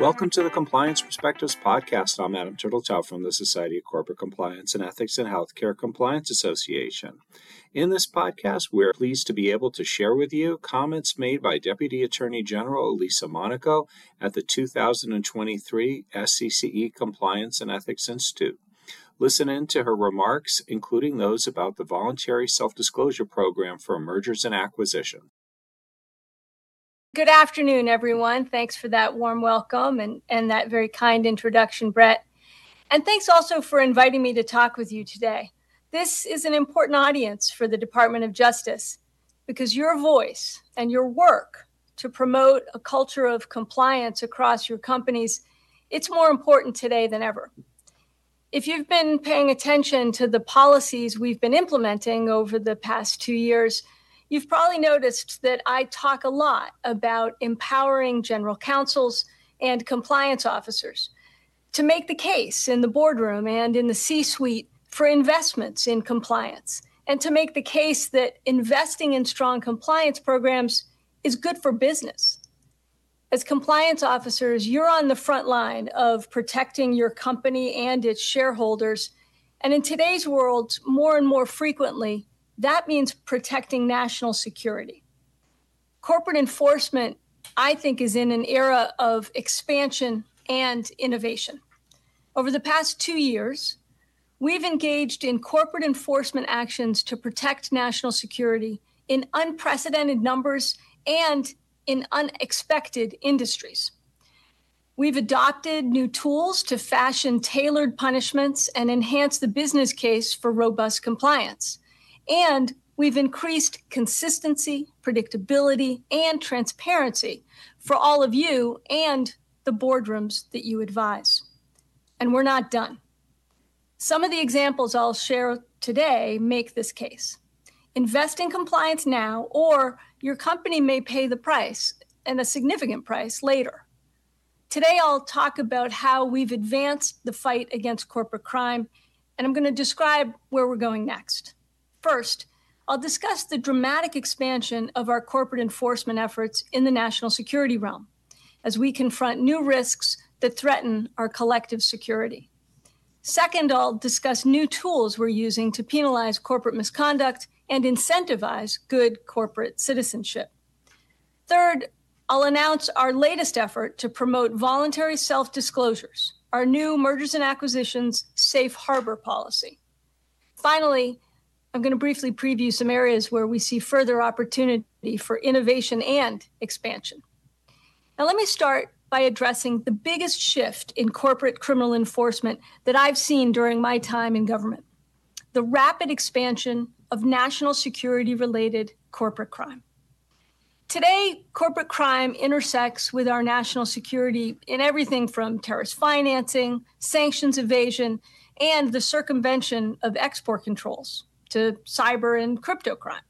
Welcome to the Compliance Perspectives podcast. I'm Adam Turteltaub from the Society of Corporate Compliance and Ethics and Healthcare Compliance Association. In this podcast, we're pleased to be able to share with you comments made by Deputy Attorney General Lisa Monaco at the 2023 SCCE Compliance and Ethics Institute. Listen in to her remarks, including those about the voluntary self disclosure program for mergers and acquisitions. Good afternoon, everyone. Thanks for that warm welcome and, and that very kind introduction, Brett. And thanks also for inviting me to talk with you today. This is an important audience for the Department of Justice because your voice and your work to promote a culture of compliance across your companies, it's more important today than ever. If you've been paying attention to the policies we've been implementing over the past two years, You've probably noticed that I talk a lot about empowering general counsels and compliance officers to make the case in the boardroom and in the C suite for investments in compliance, and to make the case that investing in strong compliance programs is good for business. As compliance officers, you're on the front line of protecting your company and its shareholders. And in today's world, more and more frequently, that means protecting national security. Corporate enforcement, I think, is in an era of expansion and innovation. Over the past two years, we've engaged in corporate enforcement actions to protect national security in unprecedented numbers and in unexpected industries. We've adopted new tools to fashion tailored punishments and enhance the business case for robust compliance. And we've increased consistency, predictability, and transparency for all of you and the boardrooms that you advise. And we're not done. Some of the examples I'll share today make this case. Invest in compliance now, or your company may pay the price and a significant price later. Today, I'll talk about how we've advanced the fight against corporate crime, and I'm going to describe where we're going next. First, I'll discuss the dramatic expansion of our corporate enforcement efforts in the national security realm as we confront new risks that threaten our collective security. Second, I'll discuss new tools we're using to penalize corporate misconduct and incentivize good corporate citizenship. Third, I'll announce our latest effort to promote voluntary self disclosures, our new mergers and acquisitions safe harbor policy. Finally, I'm going to briefly preview some areas where we see further opportunity for innovation and expansion. Now, let me start by addressing the biggest shift in corporate criminal enforcement that I've seen during my time in government the rapid expansion of national security related corporate crime. Today, corporate crime intersects with our national security in everything from terrorist financing, sanctions evasion, and the circumvention of export controls to cyber and crypto crime.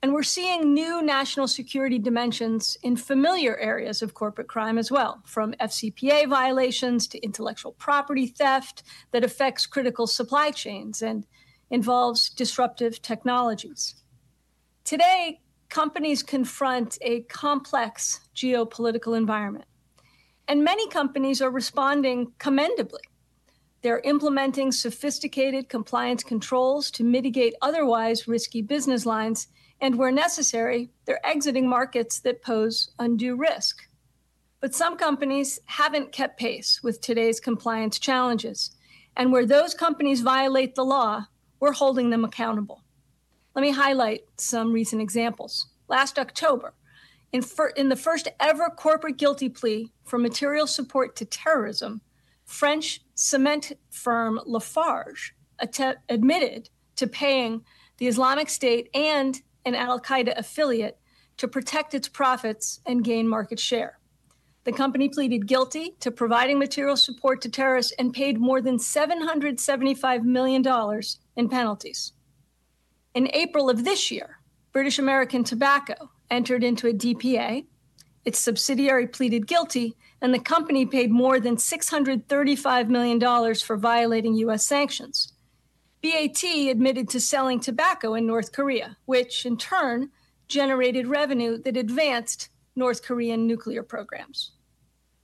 And we're seeing new national security dimensions in familiar areas of corporate crime as well, from FCPA violations to intellectual property theft that affects critical supply chains and involves disruptive technologies. Today, companies confront a complex geopolitical environment, and many companies are responding commendably they're implementing sophisticated compliance controls to mitigate otherwise risky business lines, and where necessary, they're exiting markets that pose undue risk. But some companies haven't kept pace with today's compliance challenges, and where those companies violate the law, we're holding them accountable. Let me highlight some recent examples. Last October, in, fir- in the first ever corporate guilty plea for material support to terrorism, French cement firm Lafarge admitted to paying the Islamic State and an Al Qaeda affiliate to protect its profits and gain market share. The company pleaded guilty to providing material support to terrorists and paid more than $775 million in penalties. In April of this year, British American Tobacco entered into a DPA. Its subsidiary pleaded guilty and the company paid more than $635 million for violating U.S. sanctions. BAT admitted to selling tobacco in North Korea, which in turn generated revenue that advanced North Korean nuclear programs.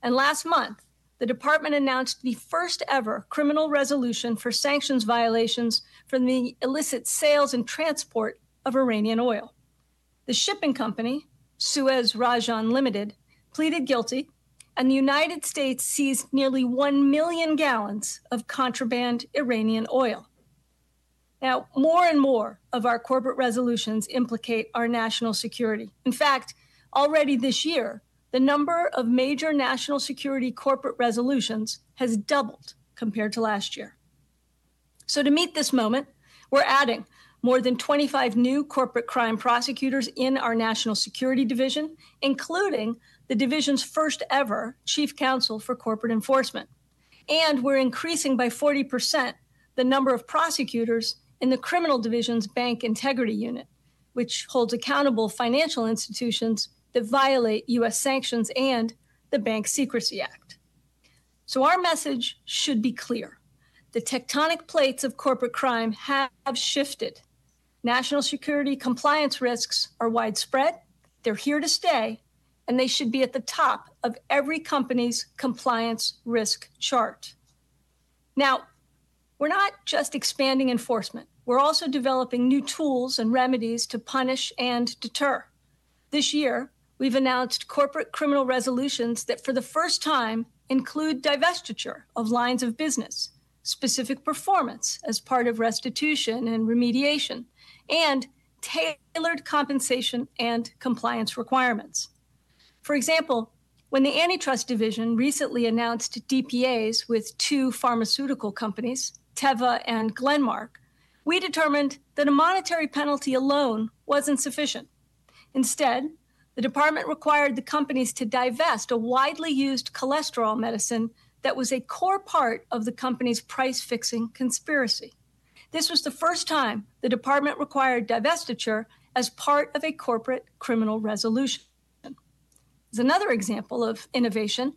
And last month, the department announced the first ever criminal resolution for sanctions violations from the illicit sales and transport of Iranian oil. The shipping company, Suez Rajan Limited, pleaded guilty, and the United States seized nearly 1 million gallons of contraband Iranian oil. Now, more and more of our corporate resolutions implicate our national security. In fact, already this year, the number of major national security corporate resolutions has doubled compared to last year. So, to meet this moment, we're adding more than 25 new corporate crime prosecutors in our National Security Division, including the division's first ever chief counsel for corporate enforcement. And we're increasing by 40% the number of prosecutors in the criminal division's bank integrity unit, which holds accountable financial institutions that violate U.S. sanctions and the Bank Secrecy Act. So, our message should be clear. The tectonic plates of corporate crime have shifted. National security compliance risks are widespread, they're here to stay, and they should be at the top of every company's compliance risk chart. Now, we're not just expanding enforcement, we're also developing new tools and remedies to punish and deter. This year, we've announced corporate criminal resolutions that for the first time include divestiture of lines of business, specific performance as part of restitution and remediation, and tailored compensation and compliance requirements. For example, when the Antitrust Division recently announced DPAs with two pharmaceutical companies, Teva and Glenmark, we determined that a monetary penalty alone wasn't sufficient. Instead, the department required the companies to divest a widely used cholesterol medicine that was a core part of the company's price fixing conspiracy. This was the first time the department required divestiture as part of a corporate criminal resolution. As another example of innovation,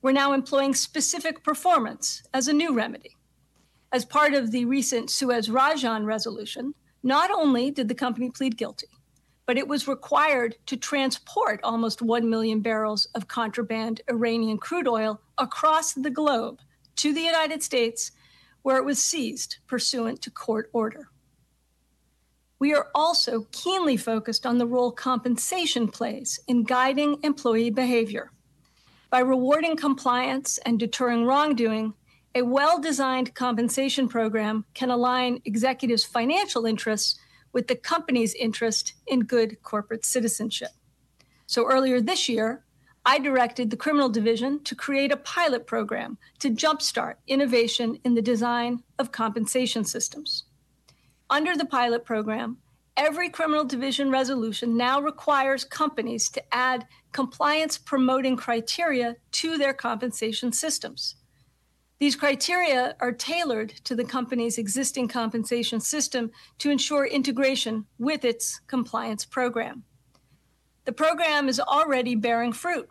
we're now employing specific performance as a new remedy. As part of the recent Suez Rajan resolution, not only did the company plead guilty, but it was required to transport almost 1 million barrels of contraband Iranian crude oil across the globe to the United States, where it was seized pursuant to court order. We are also keenly focused on the role compensation plays in guiding employee behavior. By rewarding compliance and deterring wrongdoing, a well designed compensation program can align executives' financial interests with the company's interest in good corporate citizenship. So earlier this year, I directed the criminal division to create a pilot program to jumpstart innovation in the design of compensation systems. Under the pilot program, every criminal division resolution now requires companies to add compliance promoting criteria to their compensation systems. These criteria are tailored to the company's existing compensation system to ensure integration with its compliance program. The program is already bearing fruit,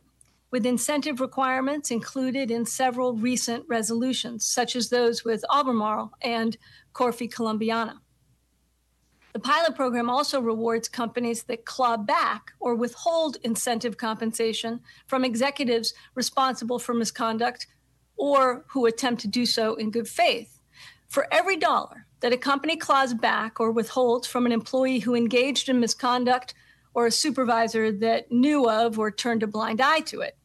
with incentive requirements included in several recent resolutions, such as those with Albemarle and Corficolombiana. The pilot program also rewards companies that claw back or withhold incentive compensation from executives responsible for misconduct or who attempt to do so in good faith. For every dollar that a company claws back or withholds from an employee who engaged in misconduct or a supervisor that knew of or turned a blind eye to it,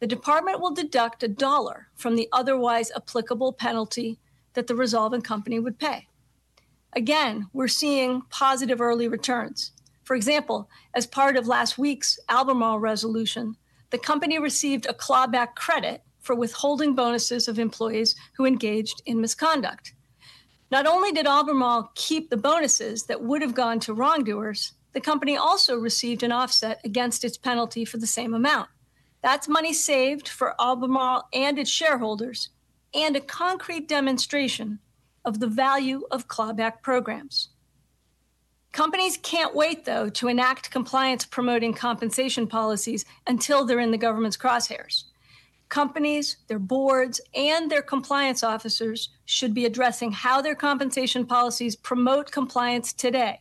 the department will deduct a dollar from the otherwise applicable penalty that the resolving company would pay. Again, we're seeing positive early returns. For example, as part of last week's Albemarle resolution, the company received a clawback credit for withholding bonuses of employees who engaged in misconduct. Not only did Albemarle keep the bonuses that would have gone to wrongdoers, the company also received an offset against its penalty for the same amount. That's money saved for Albemarle and its shareholders, and a concrete demonstration of the value of clawback programs. Companies can't wait, though, to enact compliance promoting compensation policies until they're in the government's crosshairs companies, their boards, and their compliance officers should be addressing how their compensation policies promote compliance today.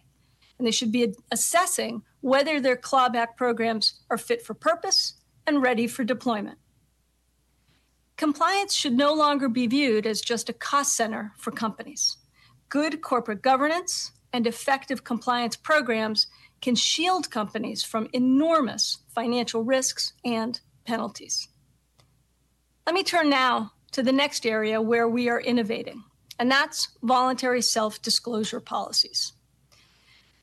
And they should be assessing whether their clawback programs are fit for purpose and ready for deployment. Compliance should no longer be viewed as just a cost center for companies. Good corporate governance and effective compliance programs can shield companies from enormous financial risks and penalties. Let me turn now to the next area where we are innovating, and that's voluntary self disclosure policies.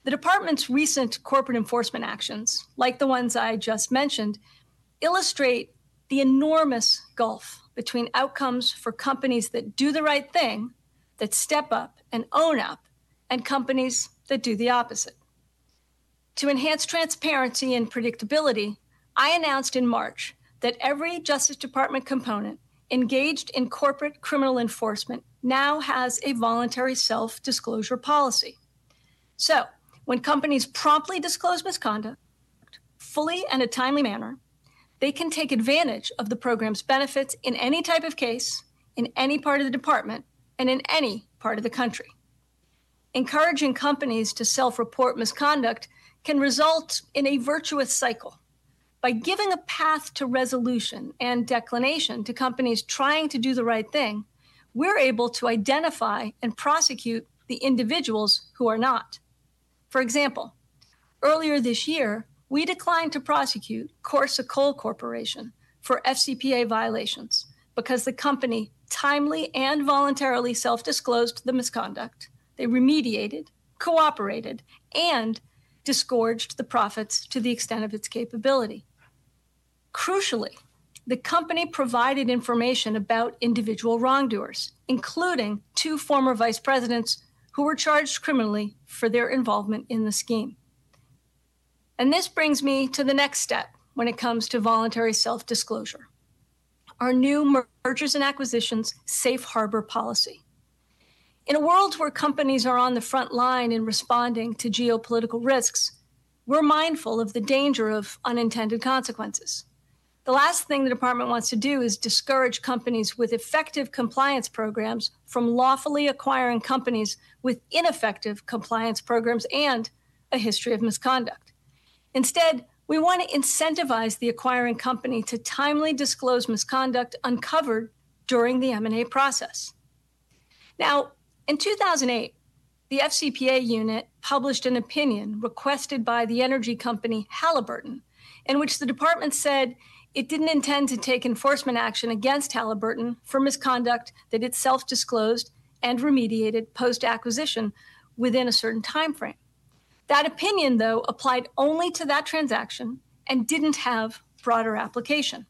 The Department's recent corporate enforcement actions, like the ones I just mentioned, illustrate the enormous gulf between outcomes for companies that do the right thing, that step up and own up, and companies that do the opposite. To enhance transparency and predictability, I announced in March that every Justice Department component engaged in corporate criminal enforcement now has a voluntary self disclosure policy. So, when companies promptly disclose misconduct, fully and in a timely manner, they can take advantage of the program's benefits in any type of case, in any part of the department, and in any part of the country. Encouraging companies to self report misconduct can result in a virtuous cycle. By giving a path to resolution and declination to companies trying to do the right thing, we're able to identify and prosecute the individuals who are not. For example, earlier this year, we declined to prosecute Corsa Coal Corporation for FCPA violations because the company timely and voluntarily self disclosed the misconduct. They remediated, cooperated, and disgorged the profits to the extent of its capability. Crucially, the company provided information about individual wrongdoers, including two former vice presidents who were charged criminally for their involvement in the scheme. And this brings me to the next step when it comes to voluntary self disclosure our new mergers and acquisitions safe harbor policy. In a world where companies are on the front line in responding to geopolitical risks, we're mindful of the danger of unintended consequences. The last thing the department wants to do is discourage companies with effective compliance programs from lawfully acquiring companies with ineffective compliance programs and a history of misconduct. Instead, we want to incentivize the acquiring company to timely disclose misconduct uncovered during the M&A process. Now, in 2008, the FCPA unit published an opinion requested by the energy company Halliburton, in which the department said it didn't intend to take enforcement action against Halliburton for misconduct that it self disclosed and remediated post acquisition within a certain time frame. That opinion, though, applied only to that transaction and didn't have broader application.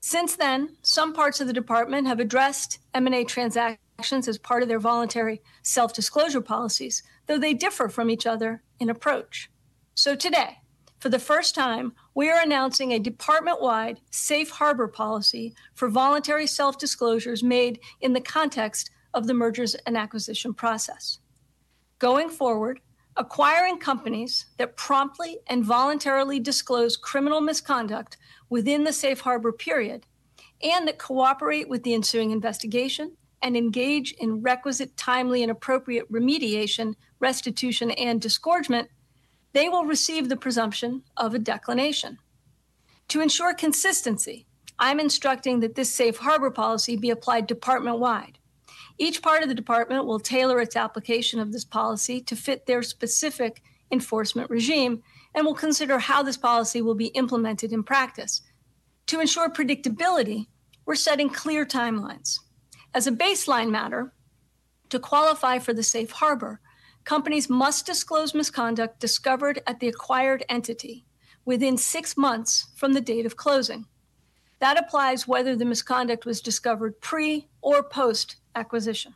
Since then, some parts of the department have addressed M&A transactions as part of their voluntary self-disclosure policies, though they differ from each other in approach. So today, for the first time, we are announcing a department wide safe harbor policy for voluntary self disclosures made in the context of the mergers and acquisition process. Going forward, acquiring companies that promptly and voluntarily disclose criminal misconduct within the safe harbor period and that cooperate with the ensuing investigation and engage in requisite timely and appropriate remediation, restitution, and disgorgement, they will receive the presumption of a declination. To ensure consistency, I'm instructing that this safe harbor policy be applied department wide each part of the department will tailor its application of this policy to fit their specific enforcement regime and will consider how this policy will be implemented in practice. To ensure predictability, we're setting clear timelines. As a baseline matter, to qualify for the safe harbor, companies must disclose misconduct discovered at the acquired entity within six months from the date of closing. That applies whether the misconduct was discovered pre or post acquisition.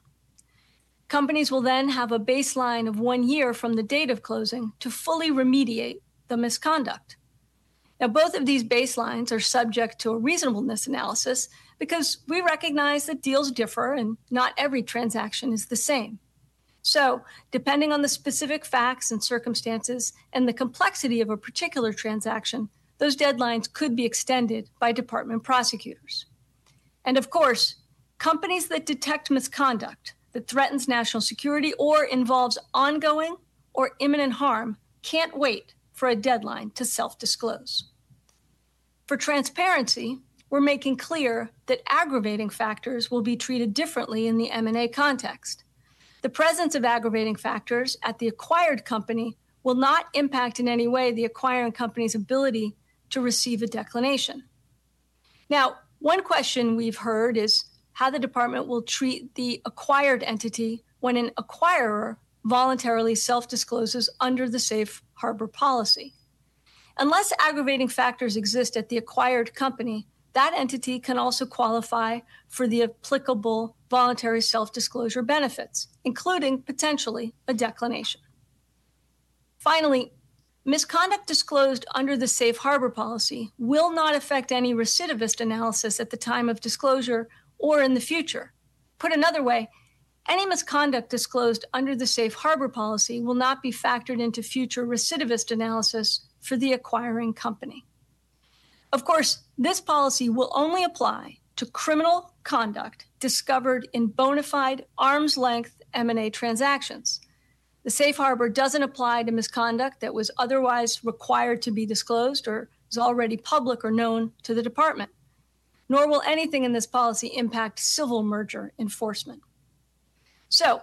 Companies will then have a baseline of one year from the date of closing to fully remediate the misconduct. Now, both of these baselines are subject to a reasonableness analysis because we recognize that deals differ and not every transaction is the same. So, depending on the specific facts and circumstances and the complexity of a particular transaction, those deadlines could be extended by department prosecutors. And of course, companies that detect misconduct that threatens national security or involves ongoing or imminent harm can't wait for a deadline to self disclose. For transparency, we're making clear that aggravating factors will be treated differently in the M&A context. The presence of aggravating factors at the acquired company will not impact in any way the acquiring company's ability to receive a declination. Now, one question we've heard is how the department will treat the acquired entity when an acquirer voluntarily self discloses under the safe harbor policy. Unless aggravating factors exist at the acquired company, that entity can also qualify for the applicable voluntary self disclosure benefits, including potentially a declination. Finally, misconduct disclosed under the safe harbor policy will not affect any recidivist analysis at the time of disclosure or in the future. Put another way, any misconduct disclosed under the safe harbor policy will not be factored into future recidivist analysis for the acquiring company. Of course, this policy will only apply to criminal conduct discovered in bona fide arm's length M&A transactions. The safe harbor doesn't apply to misconduct that was otherwise required to be disclosed or is already public or known to the department. Nor will anything in this policy impact civil merger enforcement. So,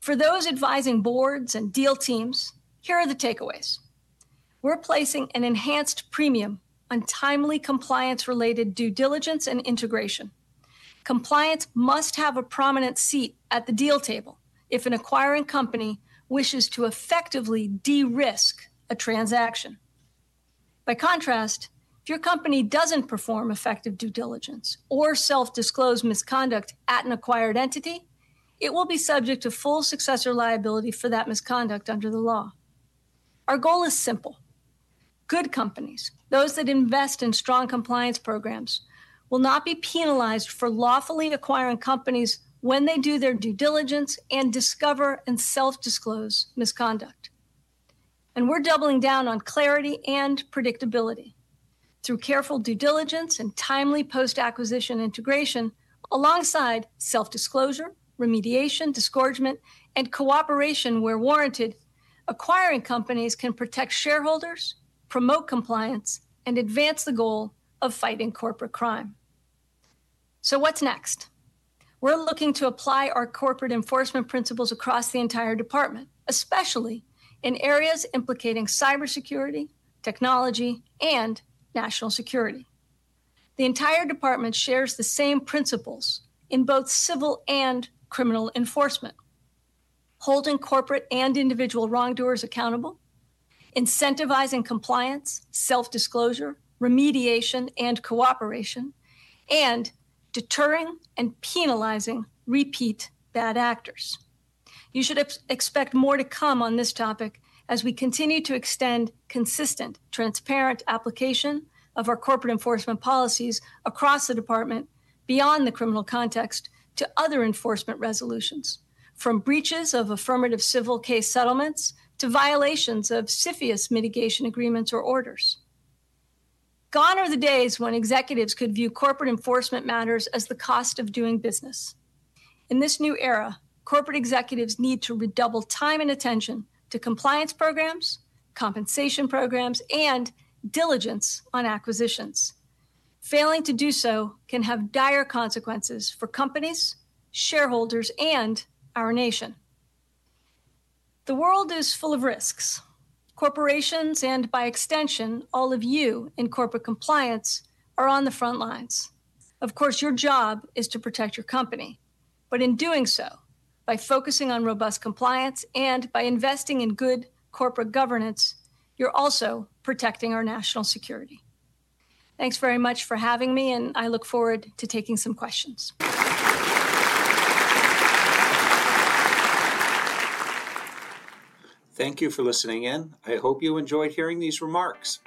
for those advising boards and deal teams, here are the takeaways we're placing an enhanced premium on timely compliance related due diligence and integration. Compliance must have a prominent seat at the deal table if an acquiring company wishes to effectively de risk a transaction. By contrast, if your company doesn't perform effective due diligence or self disclose misconduct at an acquired entity, it will be subject to full successor liability for that misconduct under the law. Our goal is simple Good companies, those that invest in strong compliance programs, will not be penalized for lawfully acquiring companies when they do their due diligence and discover and self disclose misconduct. And we're doubling down on clarity and predictability. Through careful due diligence and timely post acquisition integration, alongside self disclosure, remediation, disgorgement, and cooperation where warranted, acquiring companies can protect shareholders promote compliance, and advance the goal of fighting corporate crime. So, what's next? We're looking to apply our corporate enforcement principles across the entire department, especially in areas implicating cybersecurity, technology, and national security. The entire department shares the same principles in both civil and criminal enforcement holding corporate and individual wrongdoers accountable, incentivizing compliance, self disclosure, remediation, and cooperation, and deterring and penalizing repeat bad actors. You should ex- expect more to come on this topic as we continue to extend consistent, transparent application of our corporate enforcement policies across the department beyond the criminal context to other enforcement resolutions, from breaches of affirmative civil case settlements to violations of CFIUS mitigation agreements or orders. Gone are the days when executives could view corporate enforcement matters as the cost of doing business. In this new era, corporate executives need to redouble time and attention to compliance programs, compensation programs, and diligence on acquisitions. Failing to do so can have dire consequences for companies, shareholders, and our nation. The world is full of risks. Corporations, and by extension, all of you in corporate compliance, are on the front lines. Of course, your job is to protect your company. But in doing so, by focusing on robust compliance and by investing in good corporate governance, you're also protecting our national security. Thanks very much for having me, and I look forward to taking some questions. Thank you for listening in. I hope you enjoyed hearing these remarks.